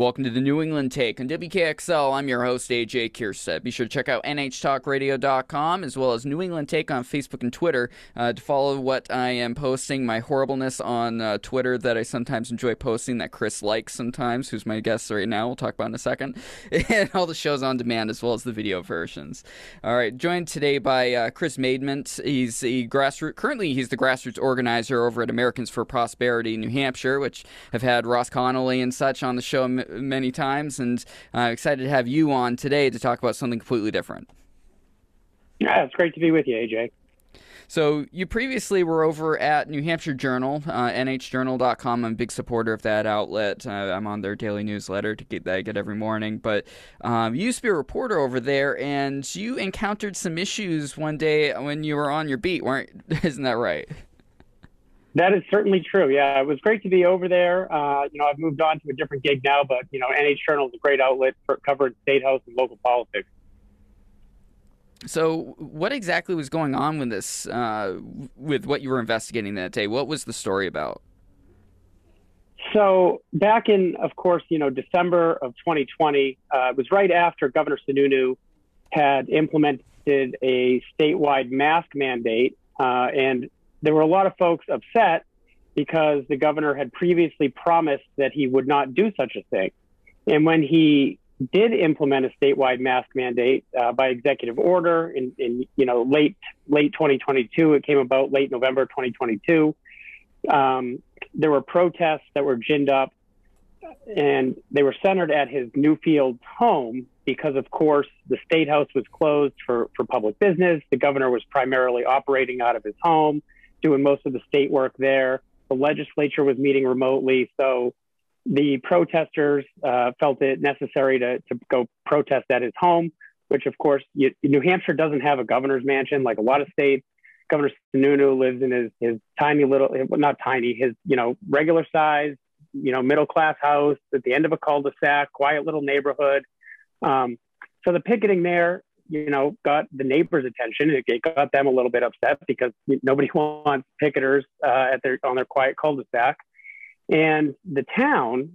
Welcome to the New England Take on WKXL. I'm your host, AJ Kierstead. Be sure to check out NHTalkRadio.com as well as New England Take on Facebook and Twitter uh, to follow what I am posting, my horribleness on uh, Twitter that I sometimes enjoy posting that Chris likes sometimes, who's my guest right now. We'll talk about in a second. And all the shows on demand as well as the video versions. All right, joined today by uh, Chris Maidment. He's the grassroots, currently, he's the grassroots organizer over at Americans for Prosperity in New Hampshire, which have had Ross Connolly and such on the show many times, and uh, excited to have you on today to talk about something completely different. Yeah, it's great to be with you, AJ. So you previously were over at New Hampshire Journal, uh, nhjournal.com. I'm a big supporter of that outlet. Uh, I'm on their daily newsletter to get that I get every morning. But um, you used to be a reporter over there, and you encountered some issues one day when you were on your beat, weren't? Isn't that right? That is certainly true. Yeah, it was great to be over there. Uh, you know, I've moved on to a different gig now, but you know, NH Journal is a great outlet for covering state house and local politics. So, what exactly was going on with this, uh, with what you were investigating that day? What was the story about? So, back in, of course, you know, December of 2020, uh, it was right after Governor Sununu had implemented a statewide mask mandate, uh, and there were a lot of folks upset because the governor had previously promised that he would not do such a thing. And when he did implement a statewide mask mandate uh, by executive order in, in, you know late late 2022, it came about late November 2022. Um, there were protests that were ginned up, and they were centered at his Newfield home because, of course, the state house was closed for for public business. The governor was primarily operating out of his home doing most of the state work there. The legislature was meeting remotely, so the protesters uh, felt it necessary to, to go protest at his home, which, of course, you, New Hampshire doesn't have a governor's mansion like a lot of states. Governor Sununu lives in his, his tiny little, not tiny, his you know regular size, you know middle class house at the end of a cul-de-sac, quiet little neighborhood. Um, so the picketing there you know, got the neighbors' attention. It, got them a little bit upset because nobody wants picketers uh, at their on their quiet cul-de-sac. And the town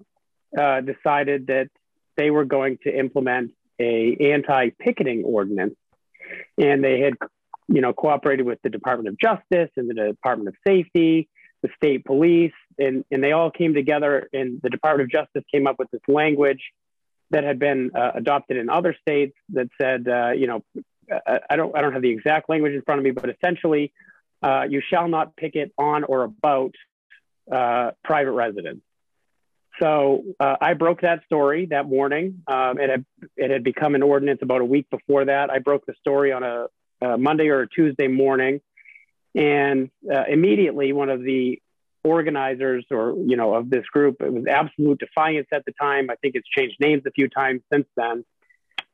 uh, decided that they were going to implement a anti-picketing ordinance, and they had, you know, cooperated with the Department of Justice and the Department of Safety, the state police, and and they all came together. And the Department of Justice came up with this language that had been uh, adopted in other states that said, uh, you know, uh, I don't, I don't have the exact language in front of me, but essentially, uh, you shall not picket on or about uh, private residence. So uh, I broke that story that morning. Um, it had it had become an ordinance about a week before that. I broke the story on a, a Monday or a Tuesday morning, and immediately one of the organizers or you know of this group. It was absolute defiance at the time. I think it's changed names a few times since then.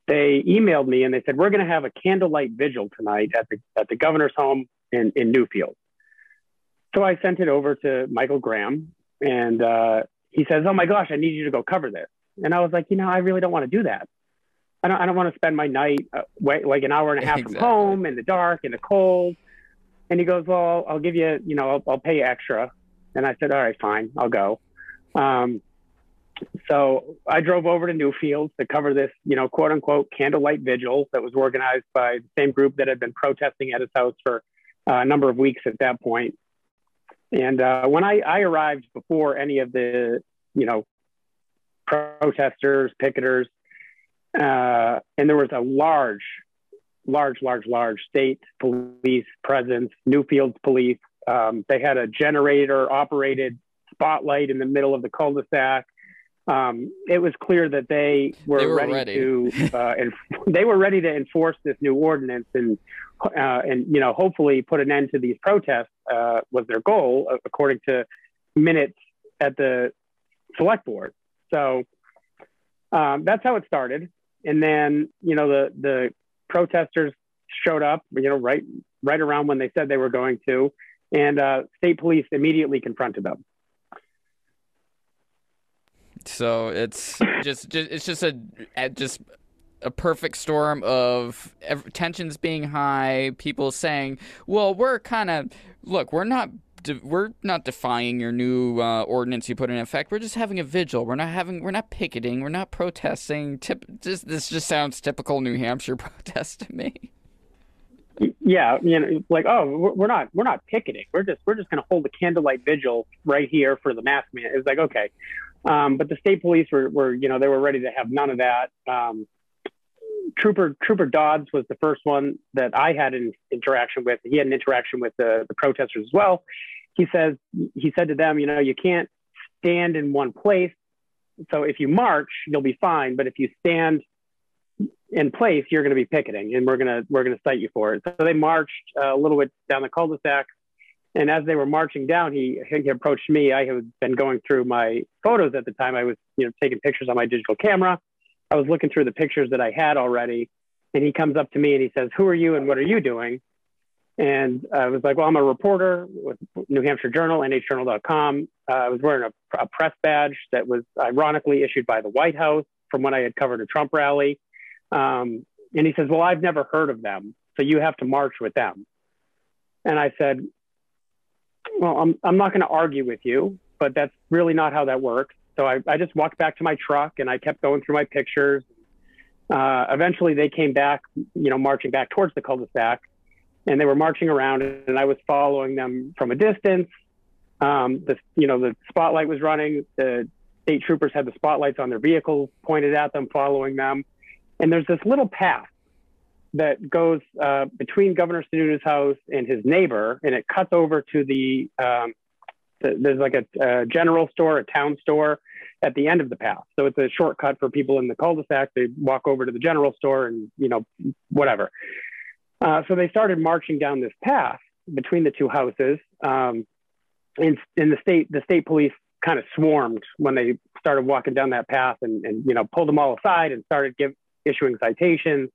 They emailed me and they said we're going to have a candlelight vigil tonight at the at the governor's home in in newfield. So i sent it over to michael graham and uh, he says oh my gosh i need you to go cover this. And i was like you know i really don't want to do that. I don't, I don't want to spend my night uh, wait, like an hour and a half exactly. from home in the dark in the cold. And he goes well i'll give you you know i'll, I'll pay extra and I said, all right, fine, I'll go. Um, so I drove over to Newfields to cover this, you know, quote unquote candlelight vigil that was organized by the same group that had been protesting at his house for uh, a number of weeks at that point. And uh, when I, I arrived before any of the, you know, protesters, picketers, uh, and there was a large, large, large, large state police presence, Newfields police, um, they had a generator operated spotlight in the middle of the cul-de-sac. Um, it was clear that they were, they were ready, ready, to uh, and they were ready to enforce this new ordinance and uh, and you know hopefully put an end to these protests uh, was their goal according to minutes at the select board. So um, that's how it started, and then you know the the protesters showed up you know right right around when they said they were going to and uh, state police immediately confronted them. So it's just, just it's just a, just a perfect storm of tensions being high, people saying, "Well, we're kind of look, we're not we're not defying your new uh, ordinance you put in effect. We're just having a vigil. We're not having we're not picketing. We're not protesting. Tip, just, this just sounds typical New Hampshire protest to me. Yeah, you know, like oh, we're not we're not picketing. We're just we're just going to hold a candlelight vigil right here for the mask man. It's like okay, um, but the state police were, were you know they were ready to have none of that. Um, Trooper Trooper Dodds was the first one that I had an interaction with. He had an interaction with the, the protesters as well. He says he said to them, you know, you can't stand in one place. So if you march, you'll be fine. But if you stand in place, you're going to be picketing, and we're gonna we're gonna cite you for it. So they marched uh, a little bit down the cul-de-sac, and as they were marching down, he he approached me. I had been going through my photos at the time. I was you know taking pictures on my digital camera. I was looking through the pictures that I had already, and he comes up to me and he says, "Who are you and what are you doing?" And I was like, "Well, I'm a reporter with New Hampshire Journal, NHJournal.com. Uh, I was wearing a, a press badge that was ironically issued by the White House from when I had covered a Trump rally." Um, and he says, Well, I've never heard of them. So you have to march with them. And I said, Well, I'm, I'm not going to argue with you, but that's really not how that works. So I, I just walked back to my truck and I kept going through my pictures. Uh, eventually, they came back, you know, marching back towards the cul-de-sac, and they were marching around, and I was following them from a distance. Um, the, you know, the spotlight was running. The state troopers had the spotlights on their vehicles pointed at them, following them. And there's this little path that goes uh, between Governor Sununu's house and his neighbor, and it cuts over to the, um, the there's like a, a, general store, a town store at the end of the path. So it's a shortcut for people in the cul-de-sac. They walk over to the general store and you know whatever. Uh, so they started marching down this path between the two houses, um, and, and the state the state police kind of swarmed when they started walking down that path and, and you know pulled them all aside and started give, issuing citations.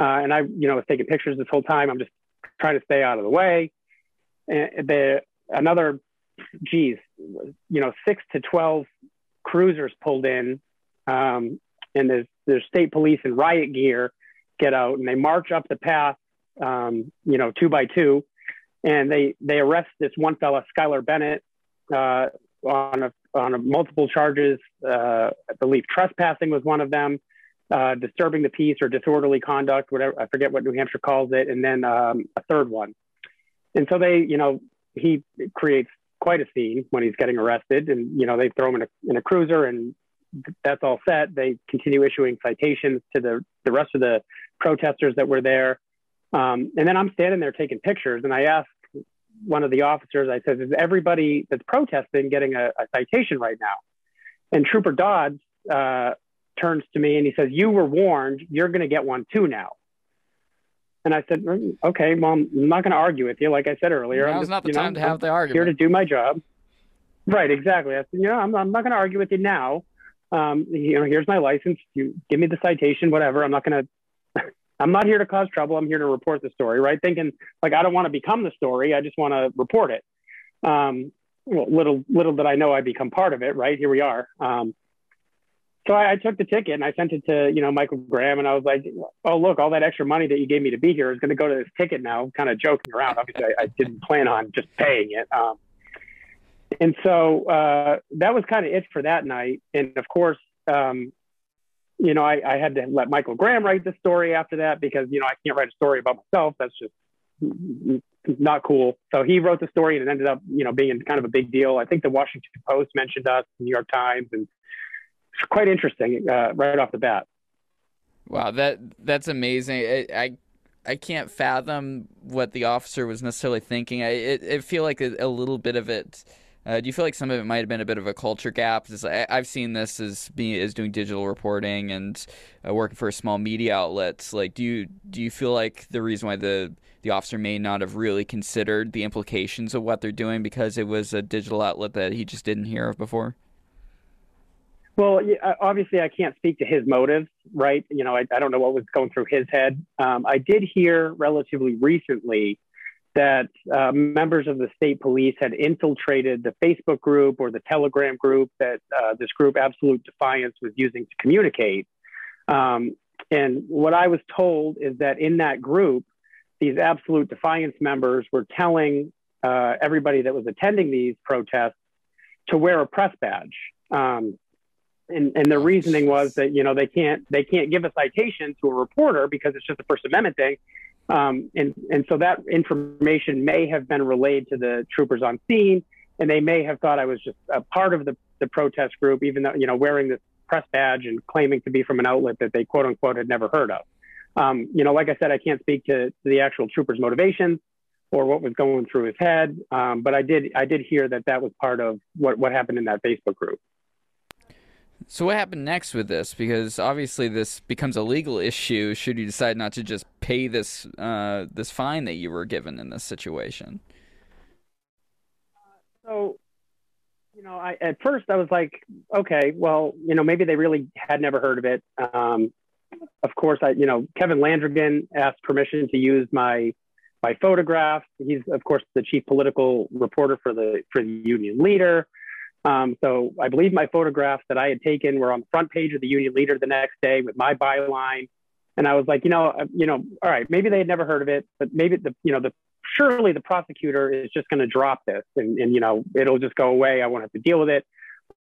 Uh, and I, you know, was taking pictures this whole time. I'm just trying to stay out of the way. And the another, geez, you know, six to twelve cruisers pulled in, um, and there's there's state police in riot gear get out, and they march up the path, um, you know, two by two, and they they arrest this one fella, Skylar Bennett, uh, on a on a multiple charges. Uh, I believe trespassing was one of them uh, disturbing the peace or disorderly conduct, whatever I forget what New Hampshire calls it, and then um, a third one. And so they, you know, he creates quite a scene when he's getting arrested, and you know they throw him in a, in a cruiser, and that's all set. They continue issuing citations to the the rest of the protesters that were there, um, and then I'm standing there taking pictures, and I ask one of the officers, I said, "Is everybody that's protesting getting a, a citation right now?" And Trooper Dodds uh, turns to me and he says, You were warned, you're going to get one too now. And I said, mm, Okay, mom, I'm not going to argue with you. Like I said earlier, now's just, not the time know, to have the argument. Here to do my job. Right, exactly. I said, You know, I'm, I'm not going to argue with you now. Um, you know, here's my license. You give me the citation, whatever. I'm not going to. I'm not here to cause trouble. I'm here to report the story, right? Thinking like I don't want to become the story. I just want to report it. Um, well, little little did I know I'd become part of it, right? Here we are. Um, so I, I, took the ticket and I sent it to you know Michael Graham and I was like, oh look, all that extra money that you gave me to be here is going to go to this ticket now. Kind of joking around. Obviously, I, I didn't plan on just paying it. Um, and so uh, that was kind of it for that night. And of course, um, you know, I, I, had to let Michael Graham write the story after that because you know I can't write a story about myself. That's just not cool. So he wrote the story and it ended up you know being kind of a big deal. I think the Washington Post mentioned us, New York Times, and it's quite interesting uh, right off the bat. Wow, that that's amazing. I, I, I can't fathom what the officer was necessarily thinking. I it, it feel like a, a, little bit of it. Uh, do you feel like some of it might have been a bit of a culture gap? I, have seen this as being as doing digital reporting and uh, working for a small media outlets. Like, do you do you feel like the reason why the the officer may not have really considered the implications of what they're doing because it was a digital outlet that he just didn't hear of before? Well, obviously, I can't speak to his motives, right? You know, I, I don't know what was going through his head. Um, I did hear relatively recently that uh, members of the state police had infiltrated the Facebook group or the Telegram group that uh, this group, Absolute Defiance, was using to communicate. Um, and what I was told is that in that group, these Absolute Defiance members were telling uh, everybody that was attending these protests to wear a press badge. Um, and, and the reasoning was that you know they can't they can't give a citation to a reporter because it's just a First Amendment thing, um, and and so that information may have been relayed to the troopers on scene, and they may have thought I was just a part of the the protest group, even though you know wearing this press badge and claiming to be from an outlet that they quote unquote had never heard of. Um, you know, like I said, I can't speak to, to, the actual trooper's motivations or what was going through his head, um, but I did I did hear that that was part of what what happened in that Facebook group. So what happened next with this? Because obviously this becomes a legal issue. Should you decide not to just pay this uh, this fine that you were given in this situation? So, you know, I at first I was like, okay, well, you know, maybe they really had never heard of it. Um, of course, I, you know, Kevin Landrigan asked permission to use my my photograph. He's of course the chief political reporter for the for the union leader. Um, so I believe my photographs that I had taken were on the front page of the Union Leader the next day with my byline. And I was like, you know, uh, you know, all right, maybe they had never heard of it, but maybe the, you know, the surely the prosecutor is just going to drop this, and, and you know, it'll just go away. I won't have to deal with it.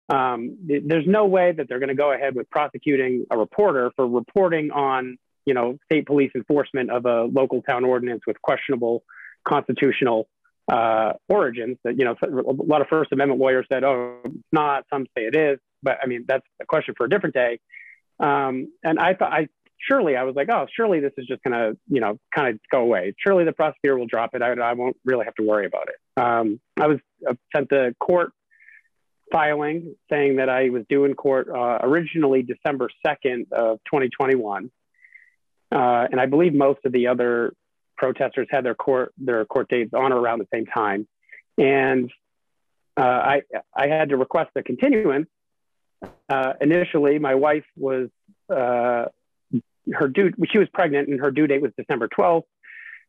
Um, there's no way that they're going to go ahead with prosecuting a reporter for reporting on, you know, state police enforcement of a local town ordinance with questionable constitutional uh, origins that, you know, a lot of First Amendment lawyers said, oh, it's not, some say it is. But I mean, that's a question for a different day. Um, and I thought, I surely, I was like, oh, surely this is just to, you know, kind of go away. Surely the prosecutor will drop it. I, I won't really have to worry about it. Um, I was uh, sent the court filing saying that I was due in court uh, originally December 2nd of 2021. Uh, and I believe most of the other protesters had their court their court dates on or around the same time, and uh, I I had to request a continuance. Uh, initially, my wife was uh, her due she was pregnant and her due date was December 12th.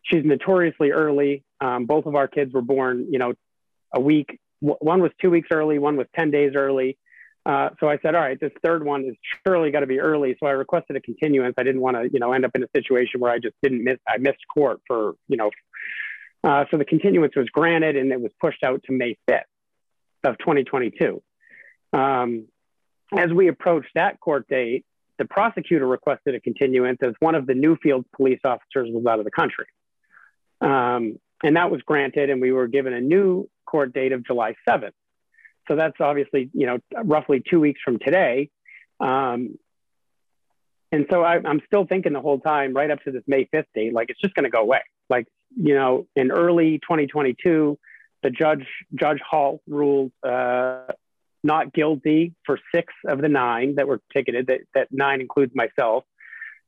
She's notoriously early. Um, both of our kids were born, you know, a week. One was two weeks early. One was 10 days early. Uh, so I said, all right, this third one is surely got to be early. So I requested a continuance. I didn't want to, you know, end up in a situation where I just didn't miss, I missed court for, you know, uh, so the continuance was granted and it was pushed out to May 5th of 2022. Um, as we approached that court date, the prosecutor requested a continuance as one of the Newfield police officers was out of the country. Um, and that was granted, and we were given a new court date of July 7th. So that's obviously, you know, roughly two weeks from today. Um, and so I, am still thinking the whole time, right up to this May 5th date, like it's just going to go away. Like, you know, in early 2022, the judge, Judge Hall, ruled uh, not guilty for six of the nine that were ticketed. That, that nine includes myself.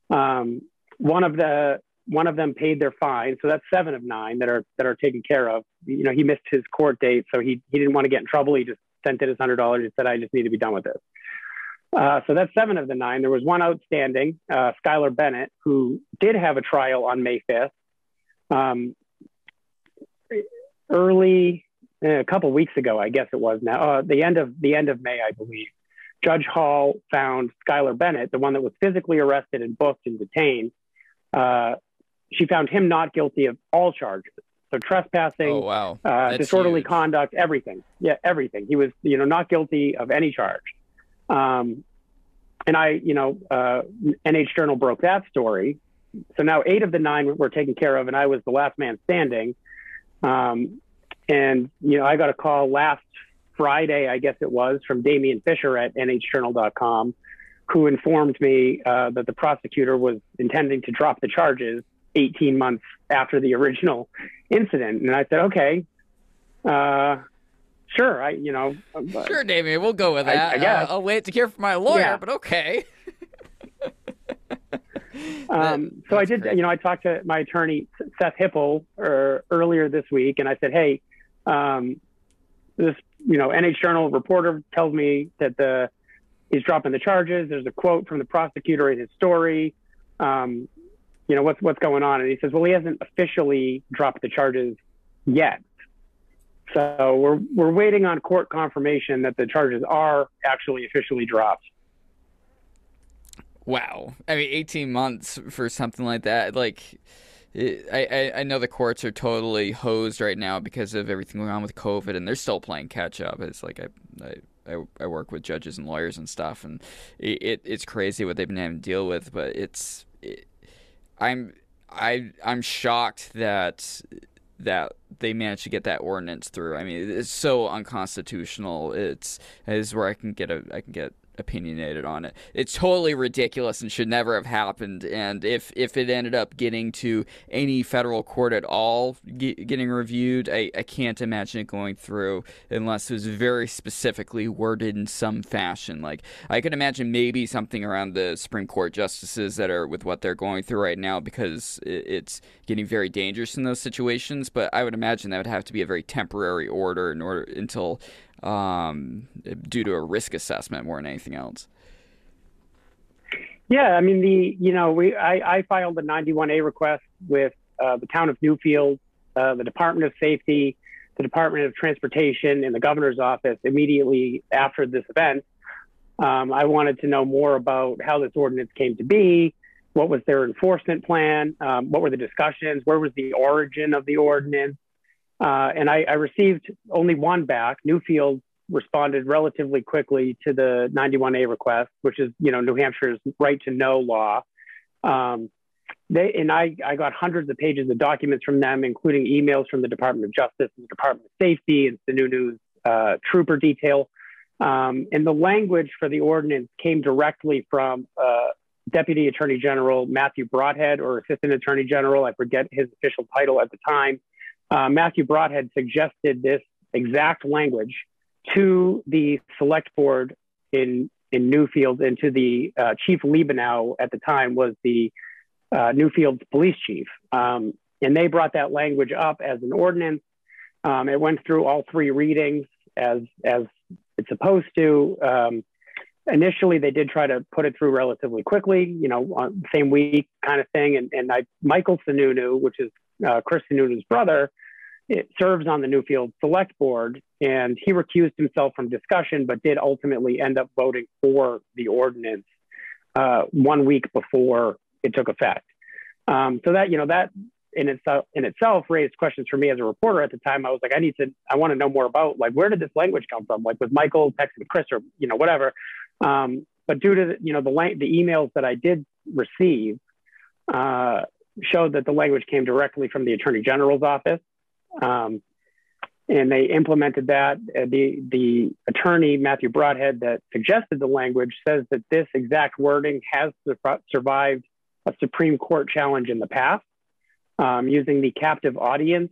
Um, one of the one of them paid their fine, so that's seven of nine that are that are taken care of. You know, he missed his court date, so he he didn't want to get in trouble. He just sent in his hundred dollars and said, "I just need to be done with this." Uh, so that's seven of the nine. There was one outstanding, uh, Skylar Bennett, who did have a trial on May fifth. Um, early, eh, a couple weeks ago, I guess it was now, uh, the end of the end of May, I believe. Judge Hall found Skylar Bennett, the one that was physically arrested and booked and detained, uh, she found him not guilty of all charges. So trespassing, oh, wow. uh, disorderly huge. conduct, everything. Yeah, everything. He was, you know, not guilty of any charge. Um, and I, you know, uh, NH Journal broke that story. So now eight of the nine were taken care of, and I was the last man standing. Um, and you know, I got a call last Friday, I guess it was, from Damien Fisher at NHJournal.com, who informed me uh, that the prosecutor was intending to drop the charges 18 months after the original incident. And I said, okay, uh, sure. I, you know, sure, Damien, we'll go with that. I, I guess. Uh, I'll wait to hear from my lawyer, yeah. but okay. um, so I did, great. you know, I talked to my attorney, Seth Hipple, er, earlier this week, and I said, hey, um, this, you know, NH Journal reporter tells me that the he's dropping the charges. There's a quote from the prosecutor in his story. Um, you know, what's what's going on? And he says, well, he hasn't officially dropped the charges yet. So we're we're waiting on court confirmation that the charges are actually officially dropped. Wow. I mean, 18 months for something like that. Like, I, I know the courts are totally hosed right now because of everything going on with COVID, and they're still playing catch up. It's like I, I, I work with judges and lawyers and stuff, and it, it it's crazy what they've been having to deal with. But it's it, I'm I I'm shocked that that they managed to get that ordinance through. I mean, it's so unconstitutional. It's is where I can get a I can get opinionated on it. It's totally ridiculous and should never have happened. And if if it ended up getting to any federal court at all, get, getting reviewed, I, I can't imagine it going through unless it was very specifically worded in some fashion. Like I could imagine maybe something around the Supreme Court justices that are with what they're going through right now because it's getting very dangerous in those situations. But I would imagine that would have to be a very temporary order in order until um, due to a risk assessment more than anything else. Yeah, I mean the you know we I, I filed a 91A request with uh, the town of Newfield, uh, the Department of Safety, the Department of Transportation, and the governor's office immediately after this event. Um, I wanted to know more about how this ordinance came to be, what was their enforcement plan, um, what were the discussions, where was the origin of the ordinance, uh, and I, I, received only one back. Newfield responded relatively quickly to the 91A request, which is, you know, New Hampshire's right to know law. Um, they, and I, I got hundreds of pages of documents from them, including emails from the Department of Justice and the Department of Safety and Sununu's uh, trooper detail. Um, and the language for the ordinance came directly from uh, Deputy Attorney General Matthew Broadhead or Assistant Attorney General. I forget his official title at the time uh, Matthew Broadhead suggested this exact language to the select board in in Newfield and to the uh, chief Liebenow at the time was the uh, Newfield's police chief, um, and they brought that language up as an ordinance. Um, it went through all three readings as as it's supposed to. Um, initially, they did try to put it through relatively quickly, you know, same week kind of thing. And, and I, Michael Sununu, which is uh, Chris Sununu's brother, it serves on the Newfield Select Board, and he recused himself from discussion, but did ultimately end up voting for the ordinance uh, one week before it took effect. Um, so that you know that in itself in itself raised questions for me as a reporter at the time. I was like, I need to, I want to know more about like where did this language come from? Like with Michael texting Chris or you know whatever. Um, but due to the, you know the the emails that I did receive, uh, showed that the language came directly from the Attorney General's office. Um, and they implemented that. Uh, the, the attorney, Matthew Broadhead, that suggested the language says that this exact wording has survived a Supreme Court challenge in the past um, using the captive audience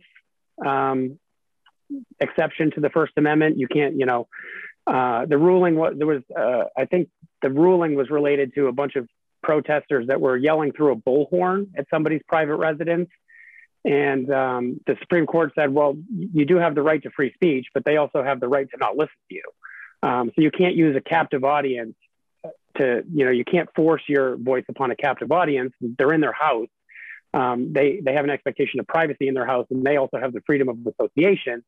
um, exception to the First Amendment. You can't, you know, uh, the ruling was, there was, uh, I think the ruling was related to a bunch of protesters that were yelling through a bullhorn at somebody's private residence. And um, the Supreme Court said, well, you do have the right to free speech, but they also have the right to not listen to you. Um, so you can't use a captive audience to, you know, you can't force your voice upon a captive audience. They're in their house. Um, they, they have an expectation of privacy in their house, and they also have the freedom of association.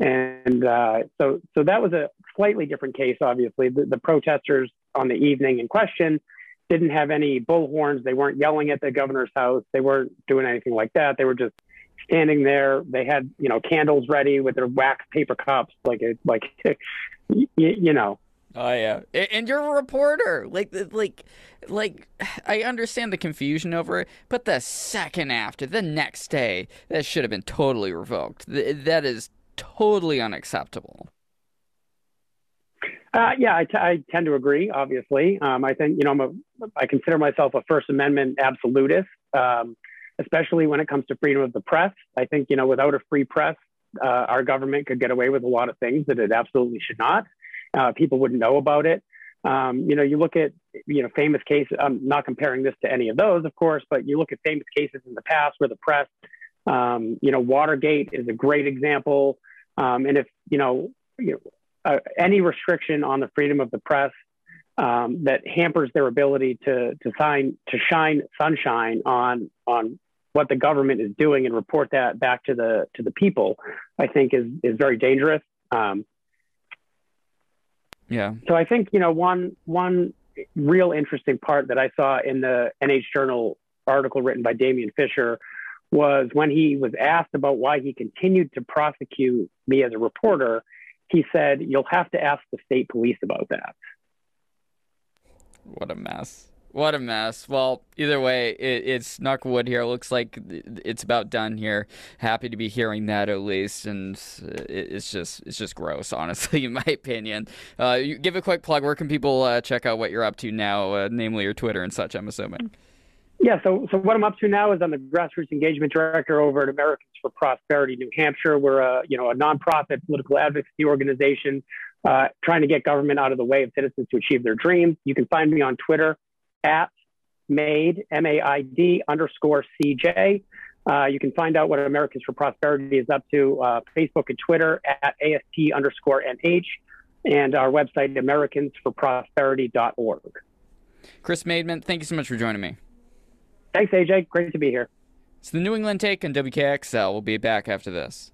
And uh, so, so that was a slightly different case, obviously. The, the protesters on the evening in question didn't have any bullhorns. They weren't yelling at the governor's house. They weren't doing anything like that. They were just standing there. They had, you know, candles ready with their wax paper cups, like it, like, you, you know. Oh yeah, and you're a reporter. Like, like, like. I understand the confusion over it, but the second after, the next day, that should have been totally revoked. That is totally unacceptable. Uh, yeah, I, t- I tend to agree. Obviously, um, I think you know I'm a I consider myself a First Amendment absolutist, um, especially when it comes to freedom of the press. I think you know without a free press, uh, our government could get away with a lot of things that it absolutely should not. Uh, people wouldn't know about it. Um, you know, you look at you know famous cases. I'm not comparing this to any of those, of course, but you look at famous cases in the past where the press, um, you know, Watergate is a great example. Um, and if you know, you know uh, any restriction on the freedom of the press um, that hampers their ability to to sign to shine sunshine on on what the government is doing and report that back to the to the people, I think is is very dangerous. Um, yeah. So I think you know one one real interesting part that I saw in the NH Journal article written by Damien Fisher was when he was asked about why he continued to prosecute me as a reporter, he said, You'll have to ask the state police about that. What a mess. What a mess. Well, either way, it, it's knucklewood here. It looks like it's about done here. Happy to be hearing that at least, and it's just it's just gross, honestly, in my opinion. Uh, you give a quick plug. Where can people uh, check out what you're up to now, uh, namely your Twitter and such? I'm assuming. Yeah, so so what I'm up to now is I'm the grassroots engagement director over at Americans for Prosperity New Hampshire. We're a you know a nonprofit political advocacy organization uh, trying to get government out of the way of citizens to achieve their dreams. You can find me on Twitter at MAID M A I D underscore CJ. Uh, you can find out what Americans for Prosperity is up to uh, Facebook and Twitter at AFP underscore NH and our website americansforprosperity.org. Chris Maidment, thank you so much for joining me. Thanks, AJ. Great to be here. It's the New England Take on WKXL. We'll be back after this.